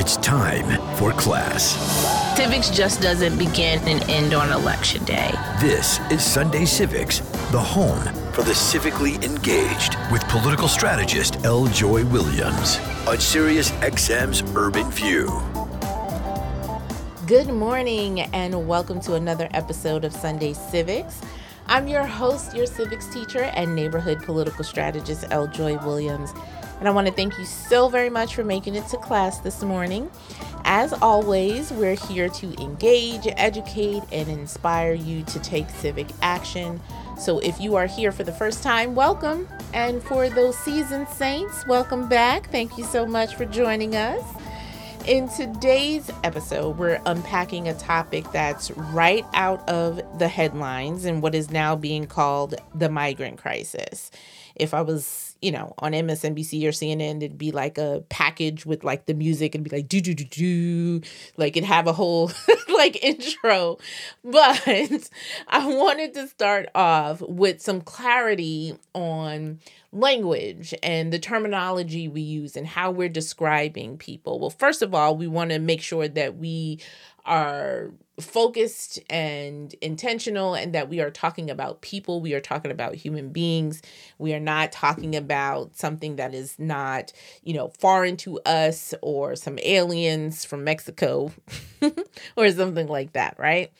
It's time for class. Civics just doesn't begin and end on election day. This is Sunday Civics, the home for the civically engaged with political strategist L. Joy Williams on Sirius XM's Urban View. Good morning and welcome to another episode of Sunday Civics. I'm your host, your civics teacher, and neighborhood political strategist L. Joy Williams. And I want to thank you so very much for making it to class this morning. As always, we're here to engage, educate, and inspire you to take civic action. So if you are here for the first time, welcome. And for those seasoned saints, welcome back. Thank you so much for joining us. In today's episode, we're unpacking a topic that's right out of the headlines and what is now being called the migrant crisis. If I was you know, on MSNBC or CNN, it'd be like a package with like the music and be like do do do do, like it'd have a whole like intro. But I wanted to start off with some clarity on language and the terminology we use and how we're describing people. Well, first of all, we want to make sure that we are focused and intentional and that we are talking about people. We are talking about human beings. We are not talking about something that is not you know foreign to us or some aliens from mexico or something like that right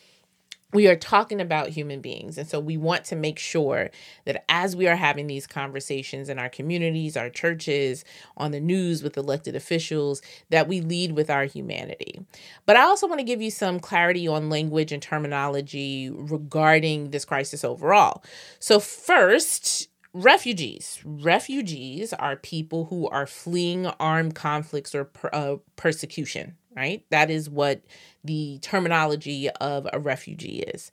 we are talking about human beings. And so we want to make sure that as we are having these conversations in our communities, our churches, on the news with elected officials, that we lead with our humanity. But I also want to give you some clarity on language and terminology regarding this crisis overall. So, first, refugees. Refugees are people who are fleeing armed conflicts or per, uh, persecution, right? That is what the terminology of a refugee is.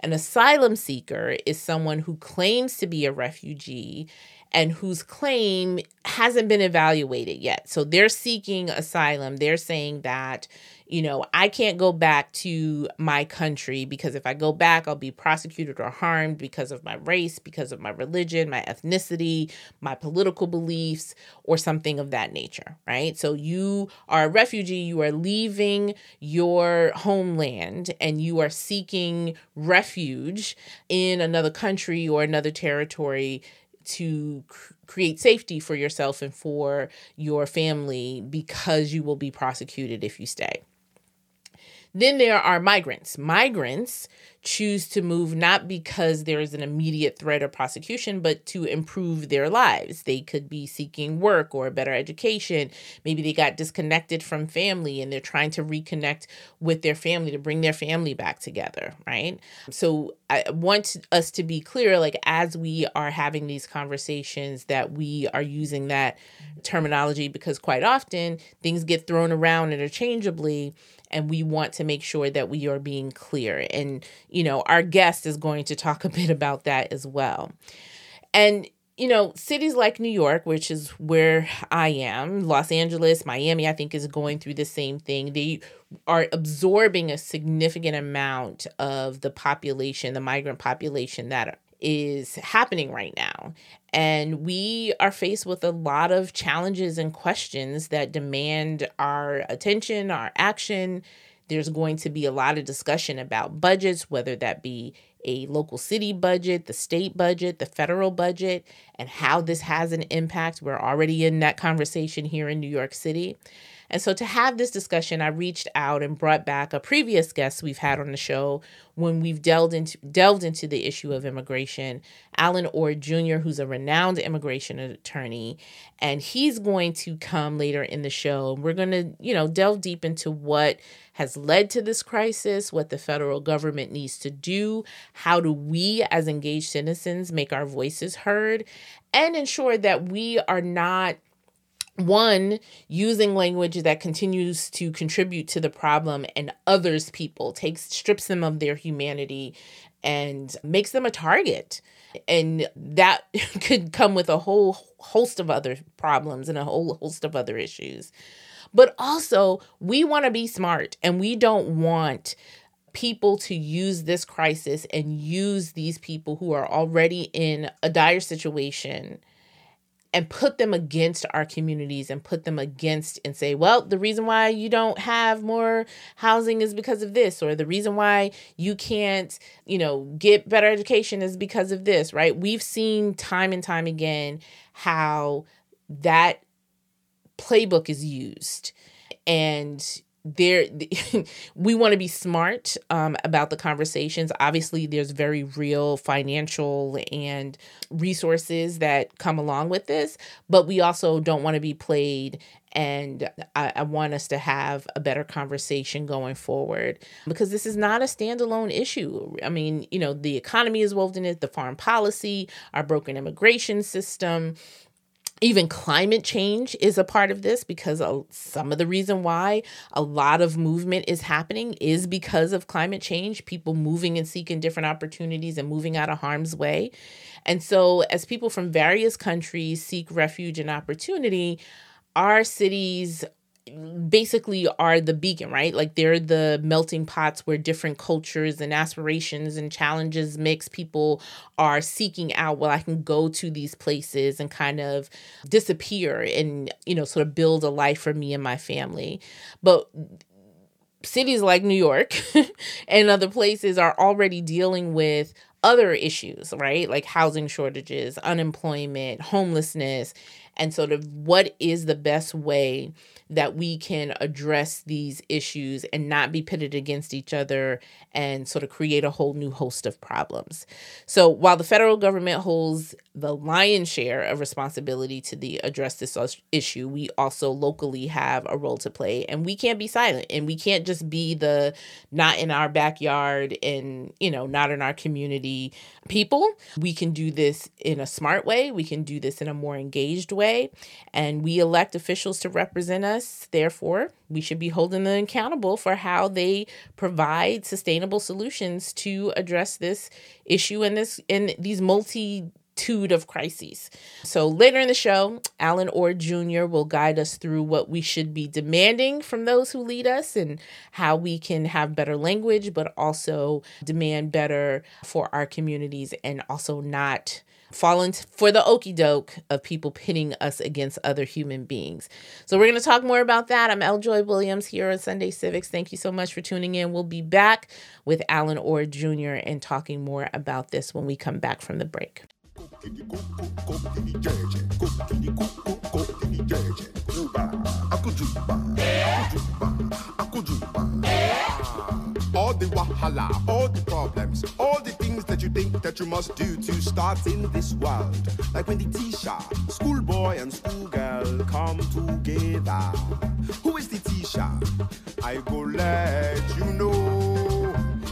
An asylum seeker is someone who claims to be a refugee and whose claim hasn't been evaluated yet. So they're seeking asylum. They're saying that, you know, I can't go back to my country because if I go back, I'll be prosecuted or harmed because of my race, because of my religion, my ethnicity, my political beliefs, or something of that nature, right? So you are a refugee, you are leaving your homeland and you are seeking refuge in another country or another territory to cr- create safety for yourself and for your family because you will be prosecuted if you stay. Then there are migrants. Migrants choose to move not because there is an immediate threat of prosecution, but to improve their lives. They could be seeking work or a better education. Maybe they got disconnected from family and they're trying to reconnect with their family to bring their family back together, right? So I want us to be clear, like, as we are having these conversations, that we are using that terminology because quite often things get thrown around interchangeably and we want to make sure that we are being clear. And, you know, our guest is going to talk a bit about that as well. And, you know, cities like New York, which is where I am, Los Angeles, Miami, I think is going through the same thing. They are absorbing a significant amount of the population, the migrant population that is happening right now. And we are faced with a lot of challenges and questions that demand our attention, our action. There's going to be a lot of discussion about budgets, whether that be a local city budget, the state budget, the federal budget, and how this has an impact. We're already in that conversation here in New York City. And so to have this discussion, I reached out and brought back a previous guest we've had on the show when we've delved into delved into the issue of immigration, Allen Orr Jr., who's a renowned immigration attorney, and he's going to come later in the show. We're going to, you know, delve deep into what has led to this crisis, what the federal government needs to do, how do we as engaged citizens make our voices heard, and ensure that we are not one using language that continues to contribute to the problem and others people takes strips them of their humanity and makes them a target. And that could come with a whole host of other problems and a whole host of other issues. But also we want to be smart and we don't want people to use this crisis and use these people who are already in a dire situation and put them against our communities and put them against and say, well, the reason why you don't have more housing is because of this, or the reason why you can't, you know, get better education is because of this, right? We've seen time and time again how that playbook is used. And there we want to be smart um, about the conversations obviously there's very real financial and resources that come along with this but we also don't want to be played and I, I, want us to have a better conversation going forward because this is not a standalone issue. I mean, you know, the economy is woven in it, the foreign policy, our broken immigration system, even climate change is a part of this because some of the reason why a lot of movement is happening is because of climate change people moving and seeking different opportunities and moving out of harm's way. And so as people from various countries seek refuge and opportunity our cities basically are the beacon, right? Like they're the melting pots where different cultures and aspirations and challenges mix. People are seeking out, well, I can go to these places and kind of disappear and, you know, sort of build a life for me and my family. But cities like New York and other places are already dealing with other issues, right? Like housing shortages, unemployment, homelessness, and sort of what is the best way that we can address these issues and not be pitted against each other and sort of create a whole new host of problems. So while the federal government holds the lion's share of responsibility to the address this issue, we also locally have a role to play and we can't be silent and we can't just be the not in our backyard and, you know, not in our community people. We can do this in a smart way. We can do this in a more engaged way and we elect officials to represent us us. Therefore, we should be holding them accountable for how they provide sustainable solutions to address this issue and this in these multitude of crises. So later in the show, Allen Orr Jr. will guide us through what we should be demanding from those who lead us and how we can have better language, but also demand better for our communities and also not falling for the okey doke of people pitting us against other human beings. So we're going to talk more about that. I'm L. Joy Williams here on Sunday Civics. Thank you so much for tuning in. We'll be back with Allen Orr Jr. and talking more about this when we come back from the break. All the wahala, all the problems, all the think that you must do to start in this world. Like when the teacher, schoolboy and schoolgirl come together. Who is the teacher? I go let you know.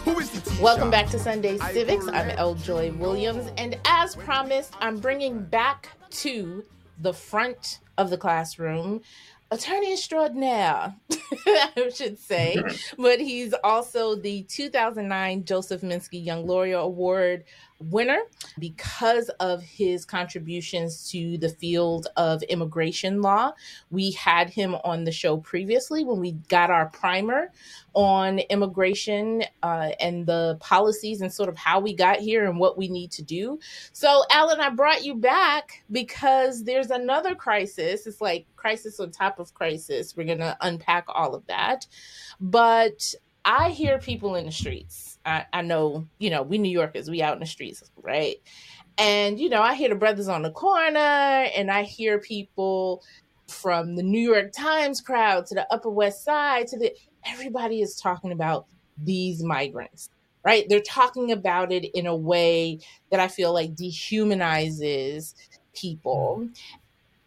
Who is the teacher? Welcome back to Sunday Civics. I'm L. Joy Williams, and as promised, I'm bringing back to the front of the classroom attorney extraordinaire, I should say, mm-hmm. but he's also the 2009 Joseph Minsky Young Lawyer Award winner because of his contributions to the field of immigration law. We had him on the show previously when we got our primer on immigration uh, and the policies and sort of how we got here and what we need to do. So, Allen, I brought you back because there's another crisis. It's like crisis on top of crisis. We're going to unpack all of that. But I hear people in the streets I, I know, you know, we New Yorkers, we out in the streets, right? And, you know, I hear the brothers on the corner and I hear people from the New York Times crowd to the Upper West Side to the everybody is talking about these migrants, right? They're talking about it in a way that I feel like dehumanizes people.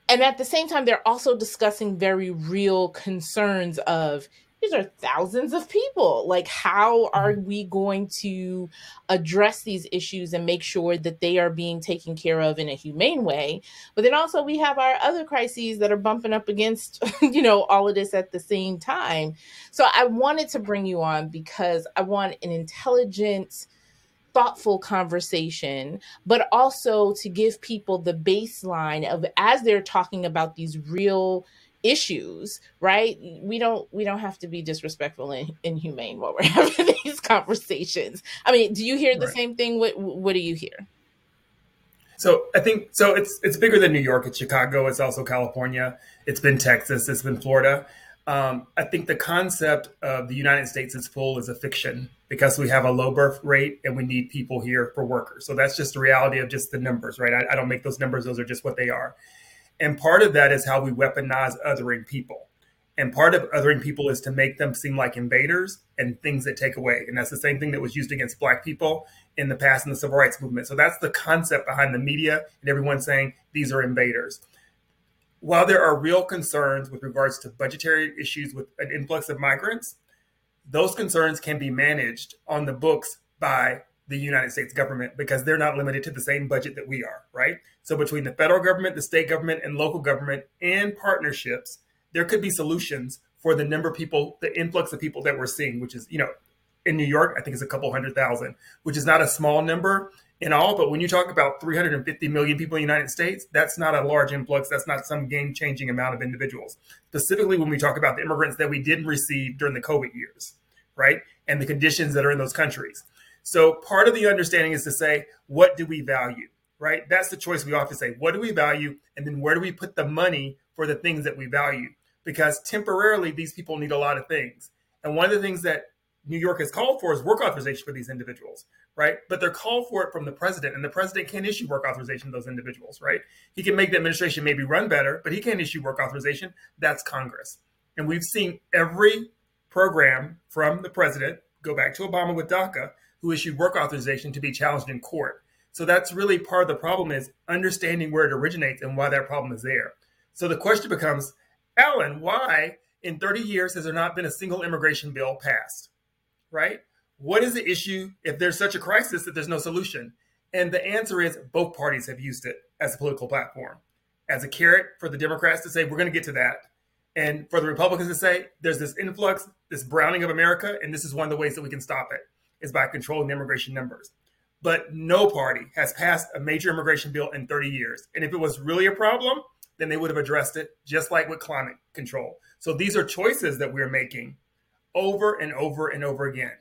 And at the same time, they're also discussing very real concerns of these are thousands of people. Like, how are mm-hmm. we going to address these issues and make sure that they are being taken care of in a humane way? But then also, we have our other crises that are bumping up against, you know, all of this at the same time. So, I wanted to bring you on because I want an intelligent, thoughtful conversation, but also to give people the baseline of as they're talking about these real issues right we don't we don't have to be disrespectful and inhumane while we're having these conversations i mean do you hear the right. same thing what what do you hear So I think so. It's it's bigger than New York. It's Chicago. It's also California. It's been Texas. It's been Florida. Um, I think the concept of the United States as full is a fiction because we have a low birth rate and we need people here for workers. So that's just the reality of just the numbers, right? I, I don't make those numbers; those are just what they are. And part of that is how we weaponize othering people. And part of othering people is to make them seem like invaders and things that take away. And that's the same thing that was used against Black people in the past in the civil rights movement. So that's the concept behind the media and everyone saying these are invaders. While there are real concerns with regards to budgetary issues with an influx of migrants, those concerns can be managed on the books by the United States government because they're not limited to the same budget that we are, right? So between the federal government, the state government, and local government and partnerships, there could be solutions for the number of people, the influx of people that we're seeing, which is, you know, in New York, I think it's a couple hundred thousand, which is not a small number in all. But when you talk about 350 million people in the United States, that's not a large influx. That's not some game changing amount of individuals. Specifically, when we talk about the immigrants that we didn't receive during the COVID years, right? And the conditions that are in those countries. So part of the understanding is to say, what do we value, right? That's the choice we often say. What do we value? And then where do we put the money for the things that we value? Because temporarily, these people need a lot of things. And one of the things that New York has called for is work authorization for these individuals, right? But they're called for it from the president, and the president can't issue work authorization to those individuals, right? He can make the administration maybe run better, but he can't issue work authorization. That's Congress. And we've seen every program from the president go back to Obama with DACA who issued work authorization to be challenged in court. So that's really part of the problem is understanding where it originates and why that problem is there. So the question becomes, Alan, why in 30 years has there not been a single immigration bill passed? Right? What is the issue if there's such a crisis that there's no solution? And the answer is both parties have used it as a political platform, as a carrot for the Democrats to say, we're going to get to that. And for the Republicans to say, there's this influx, this browning of America, and this is one of the ways that we can stop it is by controlling immigration numbers. But no party has passed a major immigration bill in 30 years. And if it was really a problem, then they would have addressed it, just like with climate control. So these are choices that we're making over and over and over again.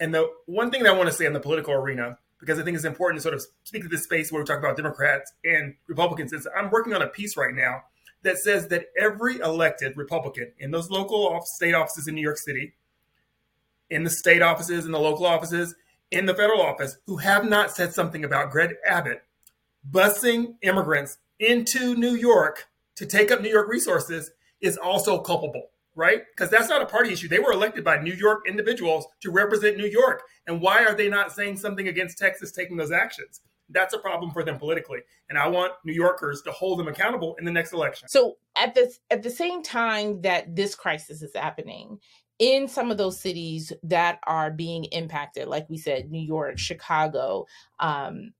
And the one thing that I want to say in the political arena, because I think it's important to sort of speak to this space where we talk about Democrats and Republicans, is I'm working on a piece right now that says that every elected Republican in those local state offices in New York City in the state offices, in the local offices, in the federal office who have not said something about Greg Abbott busing immigrants into New York to take up New York resources is also culpable, right? Because that's not a party issue. They were elected by New York individuals to represent New York. And why are they not saying something against Texas taking those actions? That's a problem for them politically. And I want New Yorkers to hold them accountable in the next election. So at this at the same time that this crisis is happening, in some of those cities that are being impacted, like we said, New York, Chicago, um,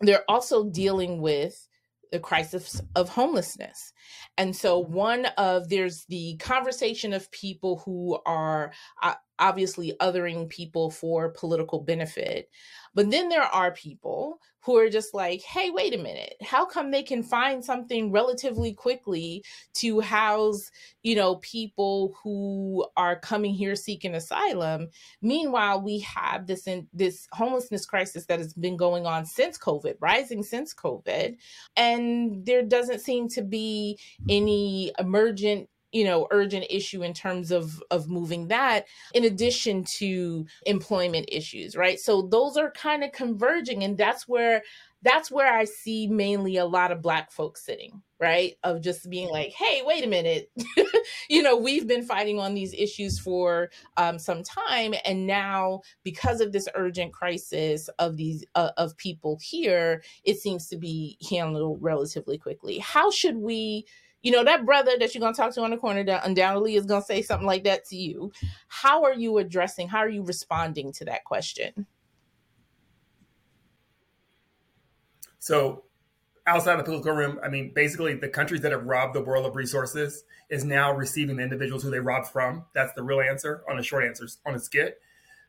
they're also dealing with the crisis of homelessness. And so, one of there's the conversation of people who are uh, obviously othering people for political benefit. But then there are people who are just like, hey, wait a minute, how come they can find something relatively quickly to house, you know, people who are coming here seeking asylum? Meanwhile, we have this in this homelessness crisis that has been going on since COVID, rising since COVID, and there doesn't seem to be any emergent you know urgent issue in terms of of moving that in addition to employment issues right? So those are kind of converging and that's where that's where i see mainly a lot of black folks sitting right? Of just being like hey wait a minute. You know we've been fighting on these issues for um, some time and now because of this urgent crisis of these uh, of people here it seems to be handled relatively quickly. How should we you know that brother that you're going to talk to on the corner that undoubtedly is going to say something like that to you how are you addressing how are you responding to that question? So outside of the political room i mean basically the countries that have robbed the world of resources is now receiving the individuals who they robbed from. That's the real answer on a short answer on a skit.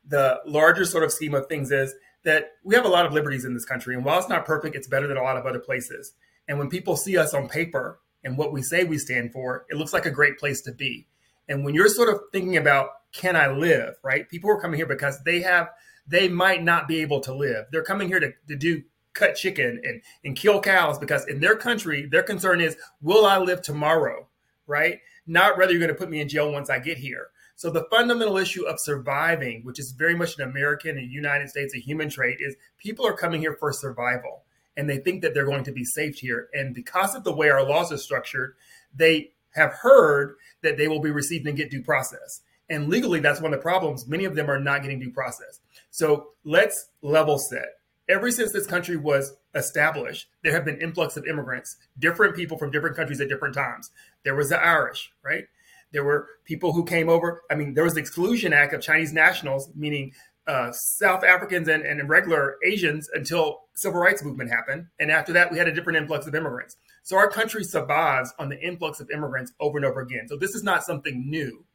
The larger sort of scheme of things is that we have a lot of liberties in this country and while it's not perfect it's better than a lot of other places. And when people see us on paper and what we say we stand for, it looks like a great place to be. And when you're sort of thinking about can I live, right? People are coming here because they have they might not be able to live. They're coming here to, to do cut chicken and, and kill cows because in their country, their concern is, will I live tomorrow? Right? Not whether you're going to put me in jail once I get here. So the fundamental issue of surviving, which is very much an American and United States a human trait, is people are coming here for survival and they think that they're going to be safe here. And because of the way our laws are structured, they have heard that they will be received and get due process. And legally, that's one of the problems. Many of them are not getting due process. So let's level set. Ever since this country was established, there have been influx of immigrants, different people from different countries at different times. There was the Irish, right? There were people who came over. I mean, there was the Exclusion Act of Chinese nationals, meaning uh, South Africans and, and regular Asians until civil rights movement happened. And after that, we had a different influx of immigrants. So our country survives on the influx of immigrants over and over again. So this is not something new.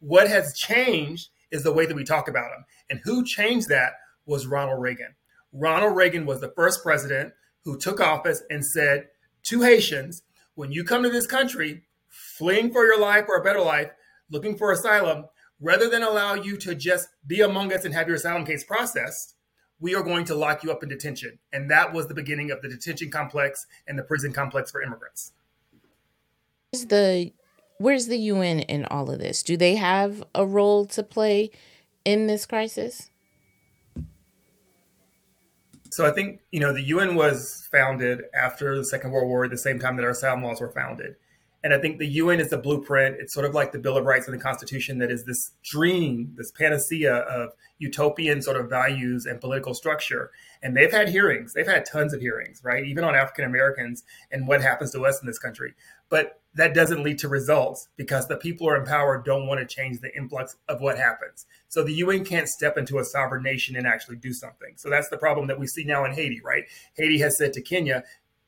What has changed is the way that we talk about them. And who changed that was Ronald Reagan. Ronald Reagan was the first president who took office and said to Haitians, when you come to this country, fleeing for your life or a better life, looking for asylum, rather than allow you to just be among us and have your asylum case processed, we are going to lock you up in detention. And that was the beginning of the detention complex and the prison complex for immigrants. Is the where's the UN in all of this? Do they have a role to play in this crisis? So I think, you know, the UN was founded after the Second World War at the same time that our asylum laws were founded. And I think the UN is the blueprint. It's sort of like the Bill of Rights and the Constitution that is this dream, this panacea of utopian sort of values and political structure. And they've had hearings. They've had tons of hearings, right? Even on African Americans and what happens to us in this country. But that doesn't lead to results because the people who are in power don't want to change the influx of what happens. So the UN can't step into a sovereign nation and actually do something. So that's the problem that we see now in Haiti, right? Haiti has said to Kenya,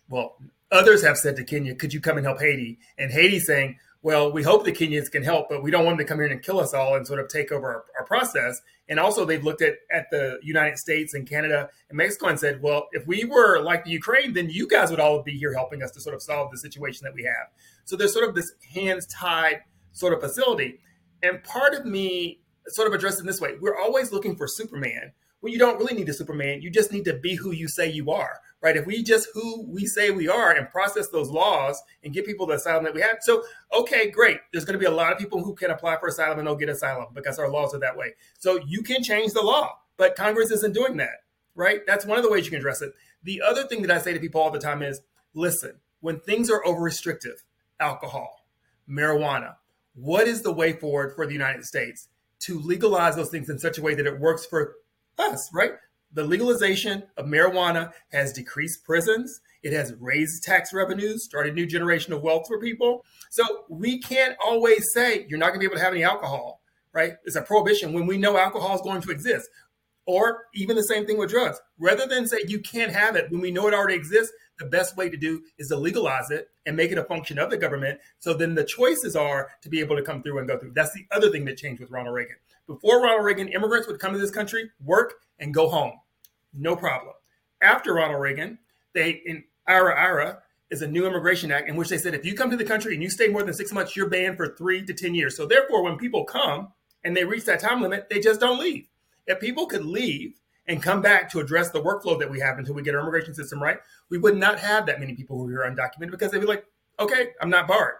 well, Others have said to Kenya, could you come and help Haiti? And Haiti saying, well, we hope the Kenyans can help, but we don't want them to come here and kill us all and sort of take over our, our, process. And also, they've looked at, at the United States and Canada and Mexico and said, well, if we were like the Ukraine, then you guys would all be here helping us to sort of solve the situation that we have. So there's sort of this hands tied sort of facility. And part of me sort of addressed it this way we're always looking for Superman. Well, you don't really need a Superman. You just need to be who you say you are right? If we just who we say we are and process those laws and get people the asylum that we have. So, okay, great. There's going to be a lot of people who can apply for asylum and they'll get asylum because our laws are that way. So you can change the law, but Congress isn't doing that, right? That's one of the ways you can address it. The other thing that I say to people all the time is listen, when things are over restrictive, alcohol, marijuana, what is the way forward for the United States to legalize those things in such a way that it works for us, right? the legalization of marijuana has decreased prisons. It has raised tax revenues, started a new generation of wealth for people. So we can't always say you're not going to be able to have any alcohol, right? It's a prohibition when we know alcohol is going to exist. Or even the same thing with drugs. Rather than say you can't have it when we know it already exists, the best way to do is to legalize it and make it a function of the government. So then the choices are to be able to come through and go through. That's the other thing that changed with Ronald Reagan. Before Ronald Reagan, immigrants would come to this country, work, and go home. No problem. After Ronald Reagan, they in IRA IRA is a new immigration act in which they said if you come to the country and you stay more than six months, you're banned for three to 10 years. So therefore, when people come and they reach that time limit, they just don't leave. If people could leave and come back to address the workflow that we have until we get our immigration system right, we would not have that many people who are undocumented because they'd be like, okay, I'm not barred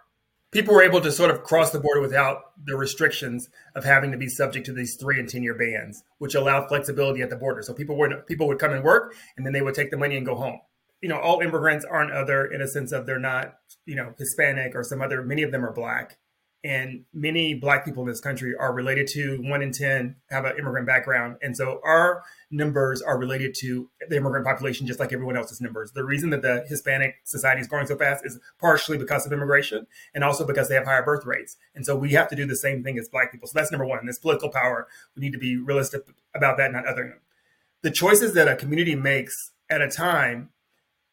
people were able to sort of cross the border without the restrictions of having to be subject to these three and ten year bans, which allowed flexibility at the border. So people would people would come and work, and then they would take the money and go home. You know, all immigrants aren't other in a sense of they're not you know Hispanic or some other. Many of them are black, and many black people in this country are related to one in 10 have an immigrant background. And so our numbers are related to the immigrant population, just like everyone else's numbers. The reason that the Hispanic society is growing so fast is partially because of immigration and also because they have higher birth rates. And so we have to do the same thing as black people. So that's number one. This political power, we need to be realistic about that, not other. The choices that a community makes at a time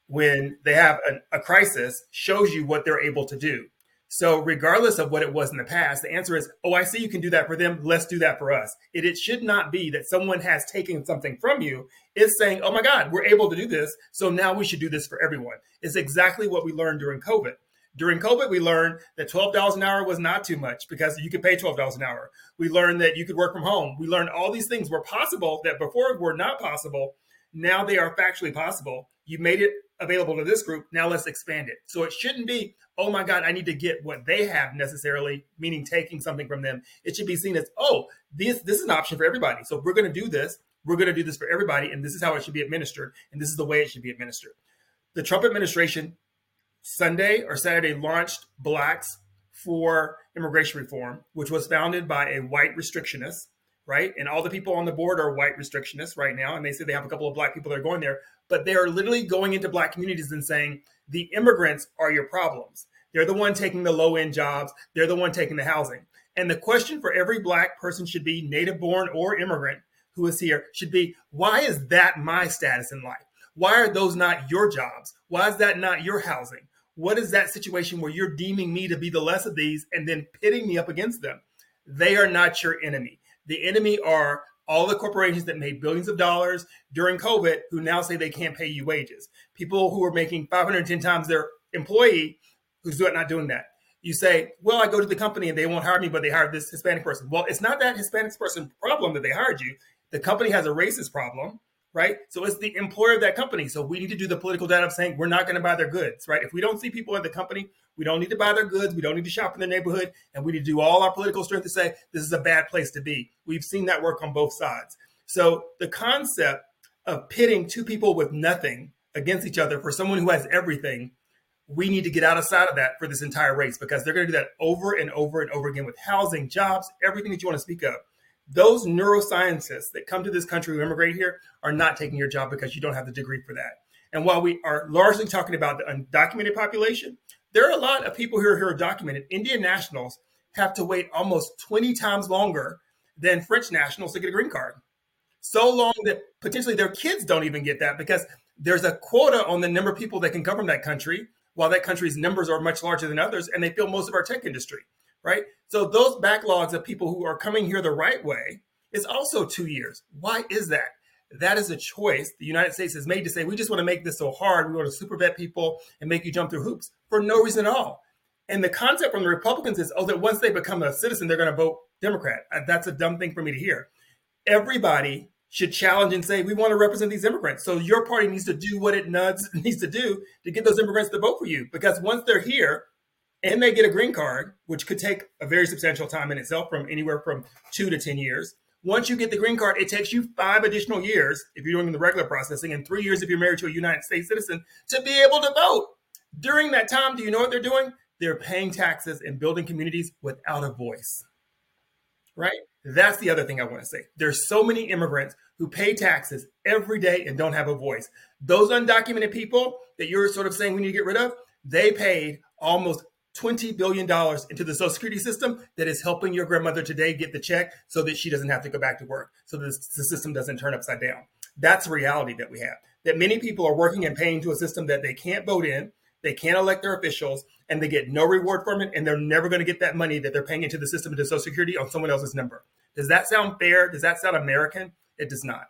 when they have a, a crisis shows you what they're able to do so, regardless of what it was in the past, the answer is, oh, I see you can do that for them. Let's do that for us. It, it should not be that someone has taken something from you. It's saying, oh my God, we're able to do this. So now we should do this for everyone. It's exactly what we learned during COVID. During COVID, we learned that $12 an hour was not too much because you could pay $12 an hour. We learned that you could work from home. We learned all these things were possible that before were not possible Now they are factually possible. You made it available to this group. Now let's expand it. So it shouldn't be, oh my God, I need to get what they have necessarily, meaning taking something from them. It should be seen as, oh, this this is an option for everybody. So we're going to do this. We're going to do this for everybody, and this is how it should be administered, and this is the way it should be administered. The Trump administration Sunday or Saturday launched Blacks for Immigration Reform, which was founded by a white restrictionist right? And all the people on the board are white restrictionists right now. And they say they have a couple of black people that are going there, but they are literally going into black communities and saying, the immigrants are your problems. They're the one taking the low end jobs, they're the one taking the housing. And the question for every black person should be native born or immigrant who is here should be, why is that my status in life? Why are those not your jobs? Why is that not your housing? What is that situation where you're deeming me to be the less of these and then pitting me up against them? They are not your enemy. The enemy are all the corporations that made billions of dollars during COVID who now say they can't pay you wages. People who are making 510 times their employee who's not doing that. You say, well, I go to the company and they won't hire me, but they hired this Hispanic person. Well, it's not that Hispanic person problem that they hired you. The company has a racist problem right? So it's the employer of that company. So we need to do the political data of saying we're not going to buy their goods, right? If we don't see people in the company, we don't need to buy their goods. We don't need to shop in their neighborhood, and we need to do all our political strength to say this is a bad place to be. We've seen that work on both sides. So the concept of pitting two people with nothing against each other for someone who has everything, we need to get outside of that for this entire race because they're going to do that over and over and over again with housing, jobs, everything that you want to speak of those neuroscientists that come to this country who immigrate here are not taking your job because you don't have the degree for that. And while we are largely talking about the undocumented population, there are a lot of people here who are documented. Indian nationals have to wait almost 20 times longer than French nationals to get a green card. So long that potentially their kids don't even get that because there's a quota on the number of people that can from that country, while that country's numbers are much larger than others, and they fill most of our tech industry right? So those backlogs of people who are coming here the right way is also two years. Why is that? That is a choice the United States has made to say, we just want to make this so hard. We want to super vet people and make you jump through hoops for no reason at all. And the concept from the Republicans is, oh, that once they become a citizen, they're going to vote Democrat. Uh, that's a dumb thing for me to hear. Everybody should challenge and say, we want to represent these immigrants. So your party needs to do what it needs to do to get those immigrants to vote for you. Because once they're here, and they get a green card, which could take a very substantial time in itself, from anywhere from two to 10 years. Once you get the green card, it takes you five additional years if you're doing the regular processing, and three years if you're married to a United States citizen to be able to vote. During that time, do you know what they're doing? They're paying taxes and building communities without a voice. Right? That's the other thing I want to say. There's so many immigrants who pay taxes every day and don't have a voice. Those undocumented people that you're sort of saying we need to get rid of, they paid almost $20 billion into the social security system that is helping your grandmother today get the check so that she doesn't have to go back to work, so that the system doesn't turn upside down. That's a reality that we have. That many people are working and paying to a system that they can't vote in, they can't elect their officials, and they get no reward from it, and they're never going to get that money that they're paying into the system into Social Security on someone else's number. Does that sound fair? Does that sound American? It does not.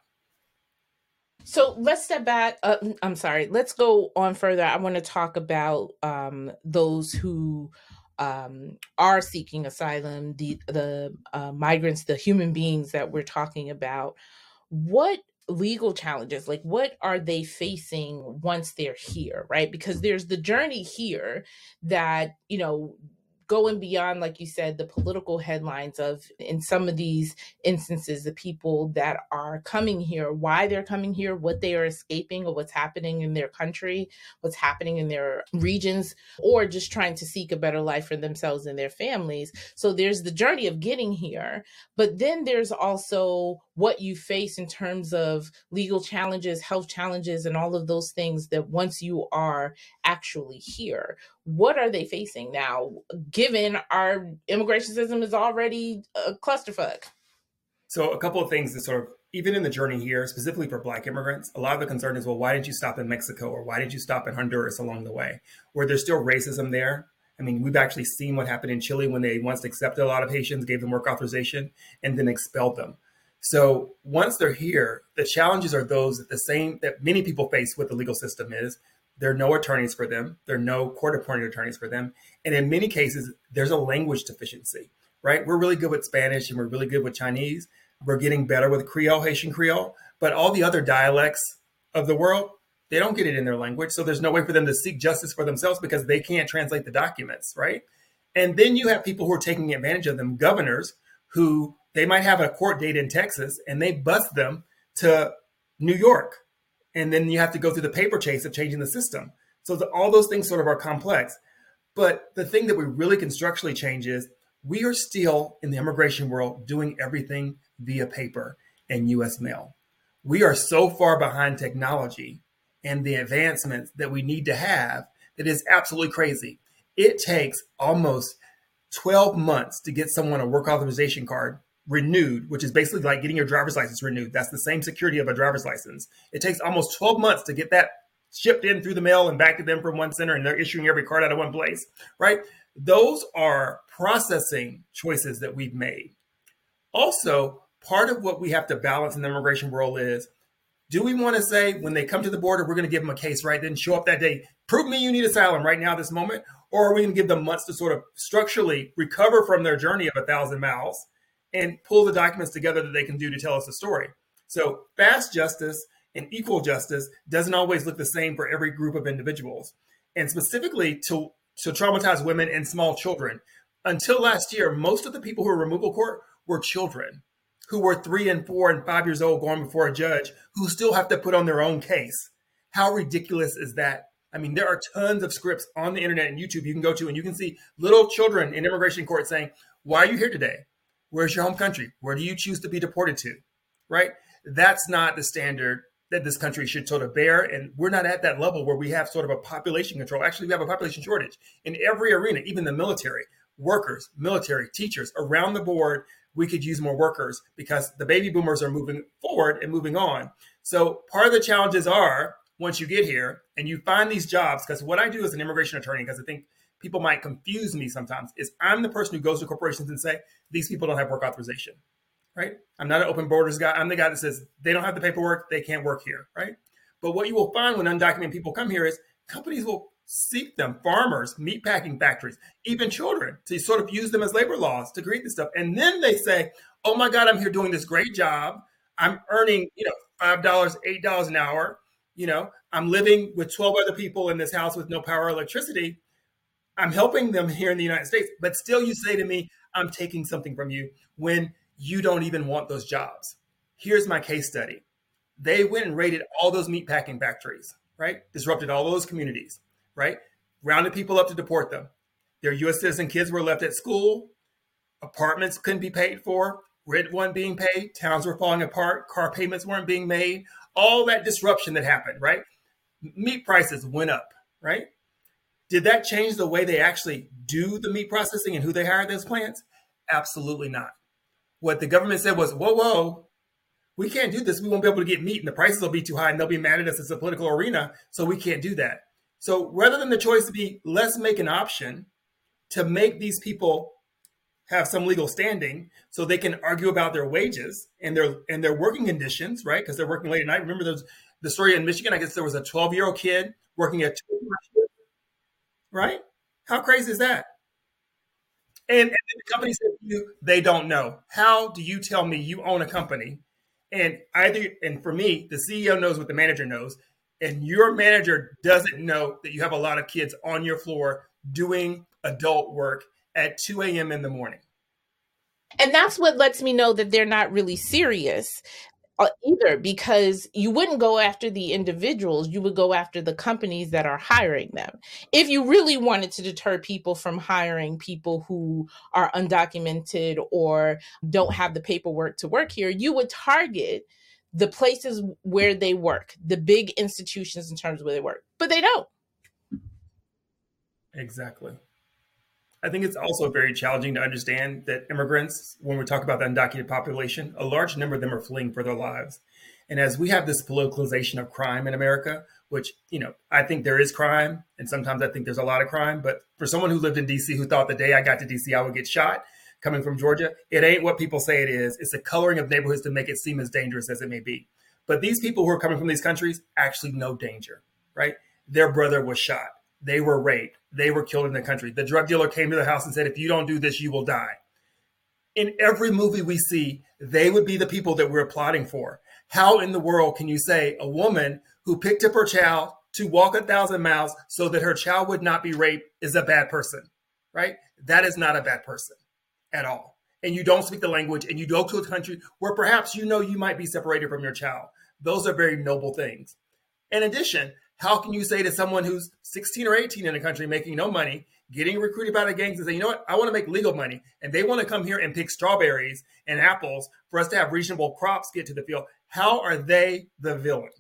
So let's step back. Uh, I'm sorry. Let's go on further. I want to talk about um, those who um, are seeking asylum, the the uh, migrants, the human beings that we're talking about. What legal challenges like what are they facing once they're here right because there's the journey here that you know going beyond, like you said, the political headlines of, in some of these instances, the people that are coming here, why they're coming here, what they are escaping, or what's happening in their country, what's happening in their regions, or just trying to seek a better life for themselves and their families. So there's the journey of getting here, but then there's also what you face in terms of legal challenges, health challenges, and all of those things that once you are actually here, what are they facing now, given our immigration system is already a clusterfuck? So, a couple of things that sort of, even in the journey here, specifically for Black immigrants, a lot of the concern is, well, why didn't you stop in Mexico or why did you stop in Honduras along the way? Where there's still racism there. I mean, we've actually seen what happened in Chile when they once accepted a lot of Haitians, gave them work authorization, and then expelled them. So once they're here, the challenges are those that the same that many people face with the legal system is there are no attorneys for them. There are no court appointed attorneys for them. And in many cases, there's a language deficiency, right? We're really good with Spanish and we're really good with Chinese. We're getting better with Creole, Haitian Creole, but all the other dialects of the world, they don't get it in their language. So there's no way for them to seek justice for themselves because they can't translate the documents, right? And then you have people who are taking advantage of them, governors who they might have a court date in Texas and they bust them to New York. And then you have to go through the paper chase of changing the system. So the, all those things sort of are complex. But the thing that we really can structurally change is we are still in the immigration world doing everything via paper and US mail. We are so far behind technology and the advancements that we need to have that is absolutely crazy. It takes almost 12 months to get someone a work authorization card renewed, which is basically like getting your driver's license renewed. That's the same security of a driver's license. It takes almost 12 months to get that shipped in through the mail and back to them from one center, and they're issuing every card out of one place, right? Those are processing choices that we've made. Also, part of what we have to balance in the immigration world is do we want to say when they come to the border, we're going to give them a case right then, show up that day, prove me you need asylum right now, this moment? Or are we going to give them months to sort of structurally recover from their journey of a thousand miles and pull the documents together that they can do to tell us a story? So, fast justice and equal justice doesn't always look the same for every group of individuals. And specifically to, to traumatized women and small children, until last year, most of the people who were removal court were children who were three and four and five years old going before a judge who still have to put on their own case. How ridiculous is that? I mean, there are tons of scripts on the internet and YouTube you can go to, and you can see little children in immigration court saying, Why are you here today? Where's your home country? Where do you choose to be deported to? Right? That's not the standard that this country should sort of bear. And we're not at that level where we have sort of a population control. Actually, we have a population shortage in every arena, even the military, workers, military, teachers around the board we could use more workers because the baby boomers are moving forward and moving on. So part of the challenges are once you get here and you find these jobs, because what I do as an immigration attorney, because I think people might confuse me sometimes, is I'm the person who goes to corporations and say, these people don't have work authorization, right? I'm not an open borders guy. I'm the guy that says they don't have the paperwork, they can't work here, right? But what you will find when undocumented people come here is companies will seek them, farmers, meatpacking factories, even children, to sort of use them as labor laws to create this stuff. And then they say, oh my God, I'm here doing this great job. I'm earning, you know, $5, $8 an hour. You know, I'm living with 12 other people in this house with no power or electricity. I'm helping them here in the United States. But still, you say to me, I'm taking something from you when you don't even want those jobs. Here's my case study. They went and raided all those meatpacking factories, right? Disrupted all those communities right? Rounded people up to deport them. Their U.S. citizen kids were left at school. Apartments couldn't be paid for. Rent wasn't being paid. Towns were falling apart. Car payments weren't being made. All that disruption that happened, right? Meat prices went up, right? Did that change the way they actually do the meat processing and who they hire those plants? Absolutely not. What the government said was, whoa, whoa, we can't do this. We won't be able to get meat and the prices will be too high and they'll be mad at us as a political arena. So we can't do that. So rather than the choice to be, let's make an option to make these people have some legal standing so they can argue about their wages and their and their working conditions, right? Because they're working late at night. Remember there's the story in Michigan, I guess there was a 12 year old kid working at two right? How crazy is that? And, and the company said to you, they don't know. How do you tell me you own a company? And either, and for me, the CEO knows what the manager knows and your manager doesn't know that you have a lot of kids on your floor doing adult work at 2 a.m. in the morning. And that's what lets me know that they're not really serious Uh, either because you wouldn't go after the individuals you would go after the companies that are hiring them if you really wanted to deter people from hiring people who are undocumented or don't have the paperwork to work here you would target the places where they work, the big institutions in terms of where they work, but they don't. Exactly. I think it's also very challenging to understand that immigrants, when we talk about the undocumented population, a large number of them are fleeing for their lives. And as we have this politicalization of crime in America, which, you know, I think there is crime, and sometimes I think there's a lot of crime, but for someone who lived in DC who thought the day I got to DC I would get shot, coming from Georgia, it ain't what people say it is. It's the coloring of neighborhoods to make it seem as dangerous as it may be. But these people who are coming from these countries actually know danger, right? Their brother was shot. They were raped. They were killed in the country. The drug dealer came to the house and said, if you don't do this, you will die. In every movie we see, they would be the people that we're plotting for. How in the world can you say a woman who picked up her child to walk a thousand miles so that her child would not be raped is a bad person, right? That is not a bad person at all. And you don't speak the language and you go to a country where perhaps you know you might be separated from your child. Those are very noble things. In addition, how can you say to someone who's 16 or 18 in a country making no money, getting recruited by the gangs and say, you know what, I want to make legal money. And they want to come here and pick strawberries and apples for us to have reasonable crops get to the field. How are they the villain?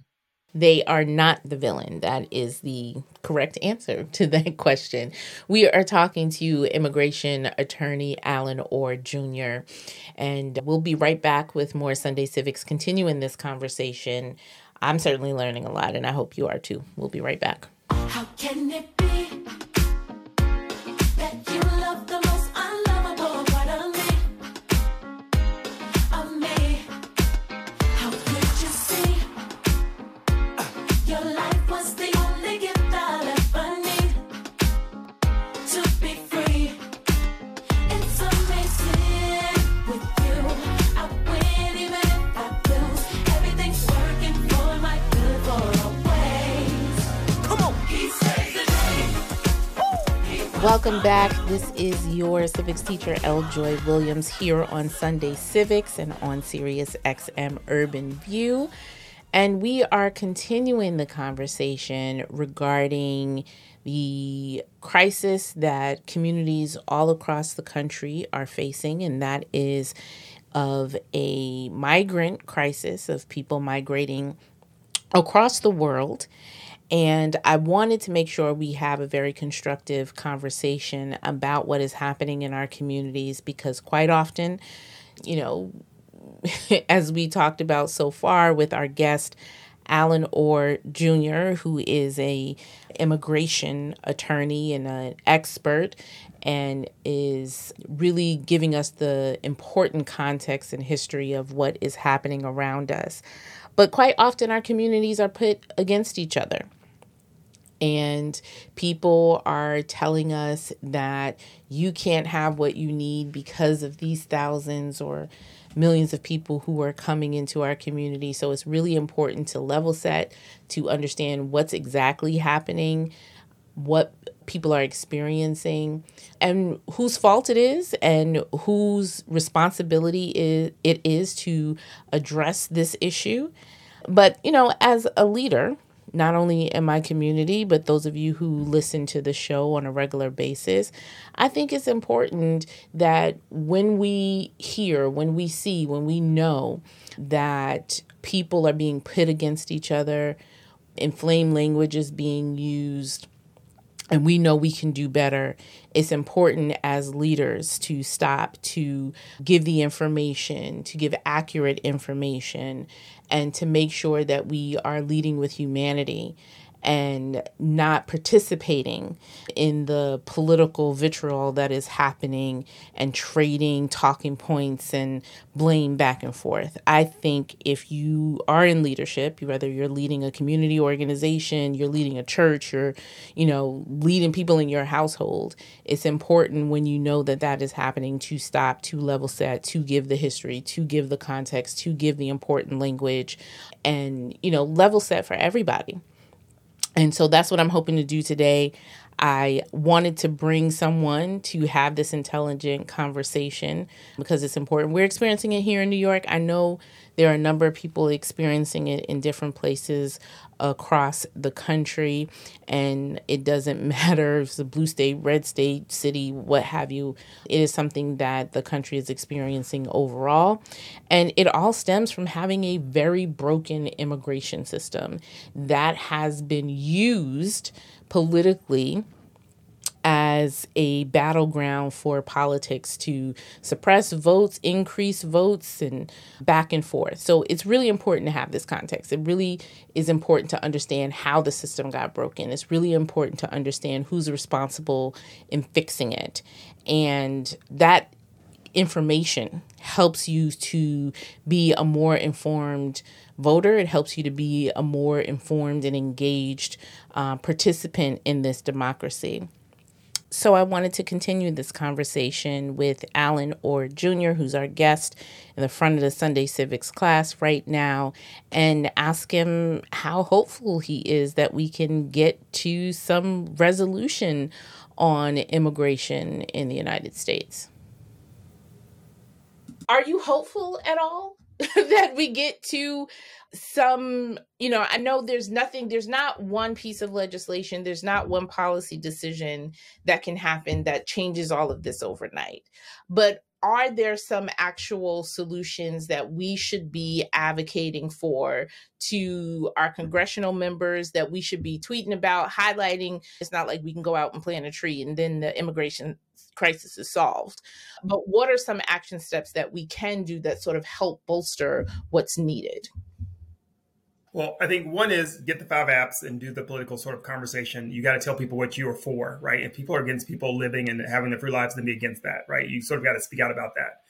They are not the villain. That is the correct answer to that question. We are talking to immigration attorney Allen Orr Jr., and we'll be right back with more Sunday Civics continuing this conversation. I'm certainly learning a lot, and I hope you are too. We'll be right back. Welcome back. This is your civics teacher, L. Joy Williams, here on Sunday Civics and on Sirius XM Urban View. And we are continuing the conversation regarding the crisis that communities all across the country are facing, and that is of a migrant crisis of people migrating across the world and I wanted to make sure we have a very constructive conversation about what is happening in our communities because quite often, you know, as we talked about so far with our guest, Allen Orr Jr., who is a immigration attorney and an expert and is really giving us the important context and history of what is happening around us. But quite often our communities are put against each other and people are telling us that you can't have what you need because of these thousands or millions of people who are coming into our community. So it's really important to level set, to understand what's exactly happening, what people are experiencing, and whose fault it is, and whose responsibility is, it is to address this issue. But, you know, as a leader, not only in my community, but those of you who listen to the show on a regular basis, I think it's important that when we hear, when we see, when we know that people are being pit against each other, inflamed language is being used, and we know we can do better, it's important as leaders to stop, to give the information, to give accurate information, and to make sure that we are leading with humanity and not participating in the political vitriol that is happening and trading talking points and blame back and forth. I think if you are in leadership, whether you're leading a community organization, you're leading a church, you're, you know, leading people in your household, it's important when you know that that is happening to stop, to level set, to give the history, to give the context, to give the important language and, you know, level set for everybody. And so that's what I'm hoping to do today. I wanted to bring someone to have this intelligent conversation because it's important. We're experiencing it here in New York. I know there are a number of people experiencing it in different places across the country, and it doesn't matter if it's a blue state, red state, city, what have you. It is something that the country is experiencing overall. And it all stems from having a very broken immigration system that has been used politically as a battleground for politics to suppress votes, increase votes, and back and forth. So it's really important to have this context. It really is important to understand how the system got broken. It's really important to understand who's responsible in fixing it. And that information helps you to be a more informed voter. It helps you to be a more informed and engaged uh, participant in this democracy. So I wanted to continue this conversation with Allen Orr Jr., who's our guest in the front of the Sunday Civics class right now, and ask him how hopeful he is that we can get to some resolution on immigration in the United States. Are you hopeful at all that we get to some you know i know there's nothing there's not one piece of legislation there's not one policy decision that can happen that changes all of this overnight. But are there some actual solutions that we should be advocating for to our mm-hmm. congressional members that we should be tweeting about highlighting? It's not like we can go out and plant a tree and then the immigration crisis is solved. But what are some action steps that we can do that sort of help bolster what's needed well, I think one is get the five apps and do the political sort of conversation. You got to tell people what you are for, right? If people are against people living and having their free lives, then be against that, right? You sort of got to speak out about that.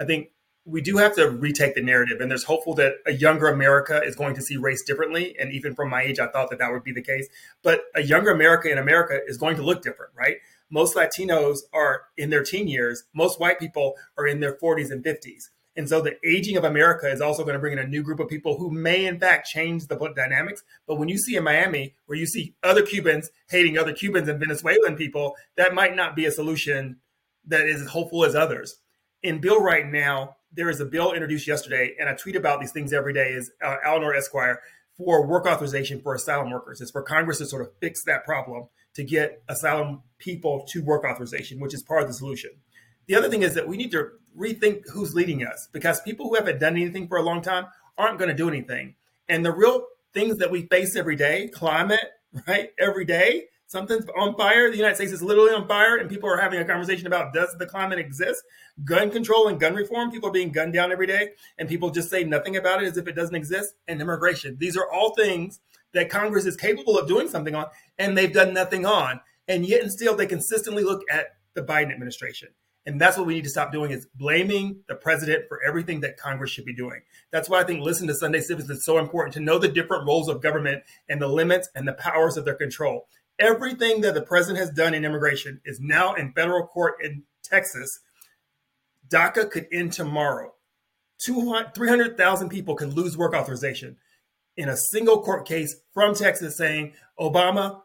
I think we do have to retake the narrative, and there's hopeful that a younger America is going to see race differently. And even from my age, I thought that that would be the case. But a younger America in America is going to look different, right? Most Latinos are in their teen years. Most white people are in their 40s and 50s. And so the aging of America is also going to bring in a new group of people who may, in fact, change the dynamics. But when you see in Miami, where you see other Cubans hating other Cubans and Venezuelan people, that might not be a solution that is as hopeful as others. In bill right now, there is a bill introduced yesterday, and I tweet about these things every day. Is uh, Eleanor Esquire for work authorization for asylum workers? It's for Congress to sort of fix that problem to get asylum people to work authorization, which is part of the solution. The other thing is that we need to rethink who's leading us because people who haven't done anything for a long time aren't going to do anything. And the real things that we face every day, climate, right? Every day, something's on fire. The United States is literally on fire, and people are having a conversation about does the climate exist? Gun control and gun reform, people are being gunned down every day, and people just say nothing about it as if it doesn't exist. And immigration. These are all things that Congress is capable of doing something on, and they've done nothing on. And yet and still they consistently look at the Biden administration and that's what we need to stop doing is blaming the president for everything that Congress should be doing. That's why I think listen to Sunday Civics is so important to know the different roles of government and the limits and the powers of their control. Everything that the president has done in immigration is now in federal court in Texas. DACA could end tomorrow. 300,000 people could lose work authorization in a single court case from Texas saying Obama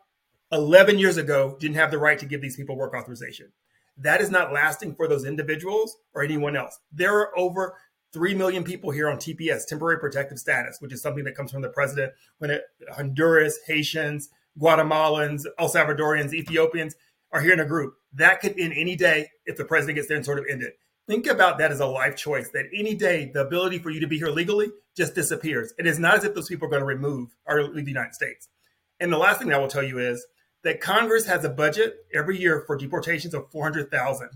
11 years ago didn't have the right to give these people work authorization that is not lasting for those individuals or anyone else. There are over 3 million people here on TPS, temporary protective status, which is something that comes from the president when it, Honduras, Haitians, Guatemalans, El Salvadorians, Ethiopians are here in a group. That could end any day if the president gets there and sort of end it. Think about that as a life choice that any day the ability for you to be here legally just disappears. It is not as if those people are going to remove or leave the United States. And the last thing I will tell you is that Congress has a budget every year for deportations of 400,000.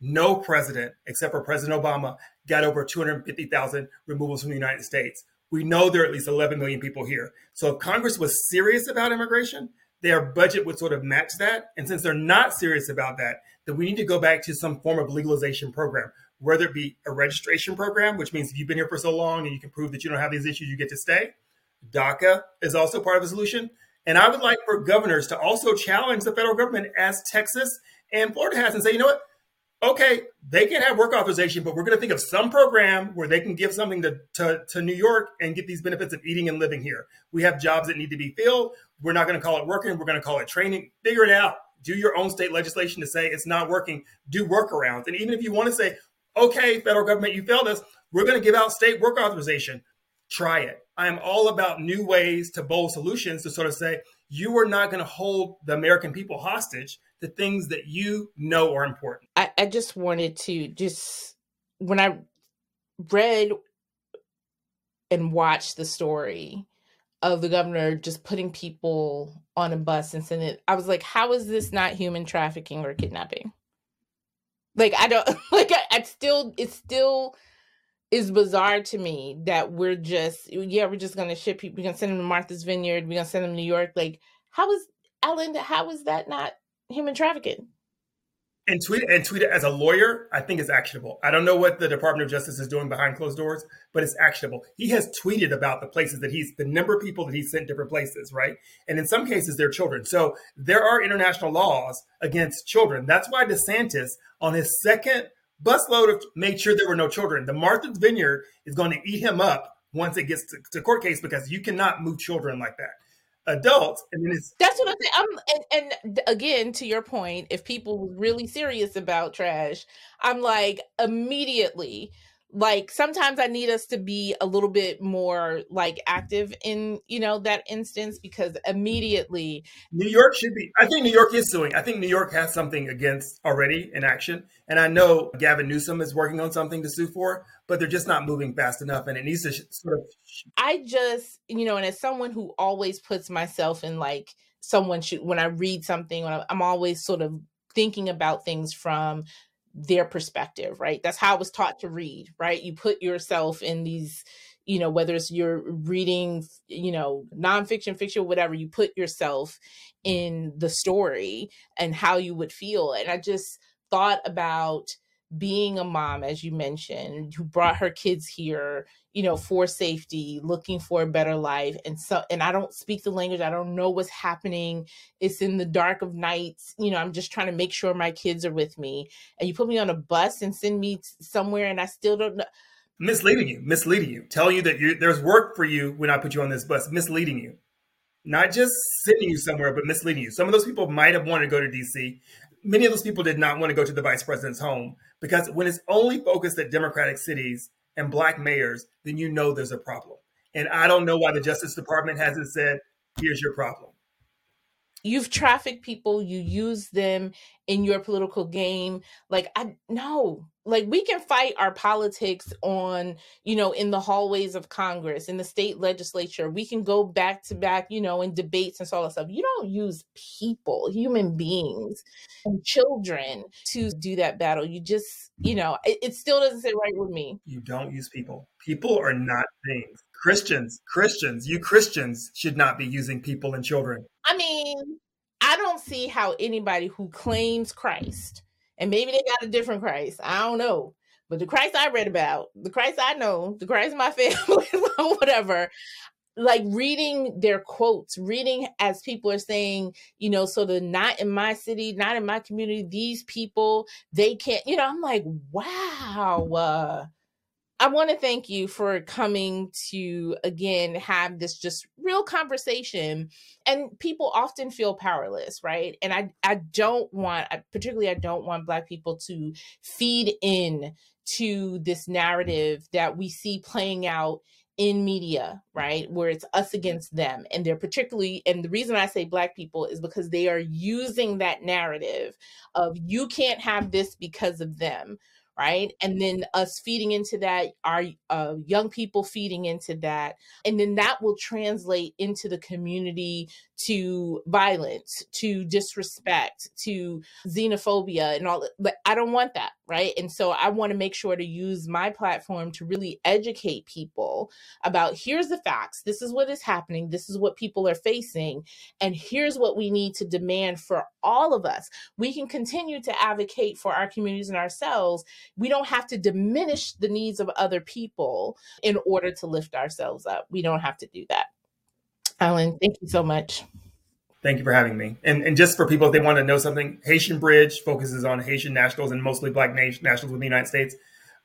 No president, except for President Obama, got over 250,000 removals from the United States. We know there are at least 11 million people here. So if Congress was serious about immigration, their budget would sort of match that. And since they're not serious about that, then we need to go back to some form of legalization program, whether it be a registration program, which means if you've been here for so long and you can prove that you don't have these issues, you get to stay. DACA is also part of the solution. And I would like for governors to also challenge the federal government as Texas and Florida has and say, you know what? Okay, they can have work authorization, but we're going to think of some program where they can give something to, to, to New York and get these benefits of eating and living here. We have jobs that need to be filled. We're not going to call it working. We're going to call it training. Figure it out. Do your own state legislation to say it's not working. Do workarounds. And even if you want to say, okay, federal government, you failed us, we're going to give out state work authorization try it. I am all about new ways to bold solutions to sort of say, you are not going to hold the American people hostage to things that you know are important. I, I just wanted to just, when I read and watched the story of the governor just putting people on a bus and sending it, I was like, how is this not human trafficking or kidnapping? Like, I don't, like, I, I still, it's still, is bizarre to me that we're just yeah we're just gonna ship people we're gonna send them to martha's vineyard we're gonna send them to new york like how is Allen how is that not human trafficking and tweet and tweet it as a lawyer, I think is actionable. I don't know what the Department of Justice is doing behind closed doors, but it's actionable. He has tweeted about the places that he's the number of people that he sent different places, right? And in some cases, they're children. So there are international laws against children. That's why DeSantis, on his second busload of made sure there were no children. The Martha's Vineyard is going to eat him up once it gets to, to court case because you cannot move children like that adults and then it's that's what i'm saying I'm, and, and again to your point if people were really serious about trash i'm like immediately like sometimes i need us to be a little bit more like active in you know that instance because immediately new york should be i think new york is suing. I think new york has something against already in action. And i know gavin newsom is working on something to sue for but they're just not moving fast enough. And it needs to sort of i just you know and as someone who always puts myself in like someone should when i read something when i'm always sort of thinking about things from their perspective, right? That's how I was taught to read, right? You put yourself in these, you know, whether it's you're reading, you know, nonfiction, fiction, whatever, you put yourself mm. in the story and how you would feel. And I just thought about being a mom, as you mentioned, who brought her kids here, you know, for safety, looking for a better life. And so, and I don't speak the language. I don't know what's happening. It's in the dark of nights. You know, I'm just trying to make sure my kids are with me. And you put me on a bus and send me somewhere, and I still don't know. Misleading you, misleading you, telling you that there's work for you when I put you on this bus, misleading you. Not just sending you somewhere, but misleading you. Some of those people might have wanted to go to DC many of those people did not want to go to the vice president's home because when it's only focused at Democratic cities and black mayors, then you know there's a problem. And I don't know why the Justice Department hasn't said, here's your problem. You've trafficked people, you use them in your political game. Like, I no, like we can fight our politics on you know in the hallways of congress in the state legislature. We can go back to back you know in debates and all that stuff. You don't use people human beings and children to do that battle. You just you know it, it still doesn't sit right with me. You don't use people. People are not things. Christians christians you christians should not be using people and children i mean i don't see how anybody who claims christ and maybe they got a different Christ. I don't know. But the Christ I read about, the Christ I know, the Christ my family, whatever, like reading their quotes, reading as people are saying, you know, so the not in my city, not in my community, these people, they can't, you know, I'm like, wow. Uh, I want to thank you for coming to again have this just real conversation. And people often feel powerless, right? And I I don't want particularly I don't want black people to feed in to this narrative that we see playing out in media, right? Where it's us against them. And they're particularly, and the reason I say Black people is because they are using that narrative of you can't have this because of them, right? And then us feeding into that, our uh, young people feeding into that. And then that will translate into the community to violence, to disrespect, to xenophobia, and all. But I don't want that, right? And so I want to make sure to use my platform to really educate people about here's the facts, this is what is happening, this is what people are facing, and here's what we need to demand for all of us. We can continue to advocate for our communities and ourselves. We don't have to diminish the needs of other people in order to lift ourselves up. We don't have to do that. Allen, thank you so much. Thank you for having me. And, and just for people, if they want to know something, Haitian Bridge focuses on Haitian nationals and mostly Black nationals within the United States.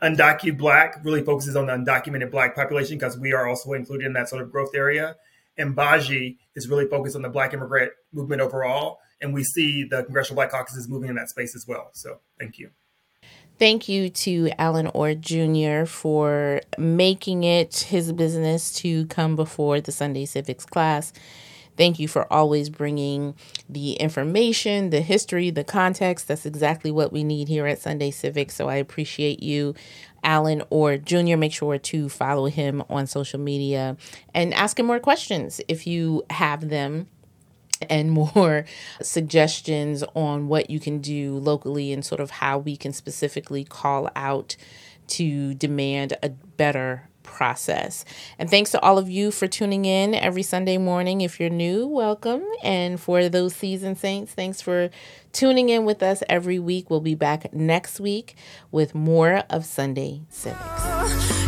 Undocumented Black really focuses on the undocumented Black population because we are also included in that sort of growth area. And Baji is really focused on the Black immigrant movement overall. And we see the Congressional Black Caucus is moving in that space as well. So thank you. Thank you to Allen Orr Jr. for making it his business to come before the Sunday Civics class. Thank you for always bringing the information, the history, the context. That's exactly what we need here at Sunday Civics. So I appreciate you, Allen Orr Jr. Make sure to follow him on social media and ask him more questions if you have them and more suggestions on what you can do locally and sort of how we can specifically call out to demand a better process. And thanks to all of you for tuning in every Sunday morning. If you're new, welcome. And for those seasoned saints, thanks for tuning in with us every week. We'll be back next week with more of Sunday Civics.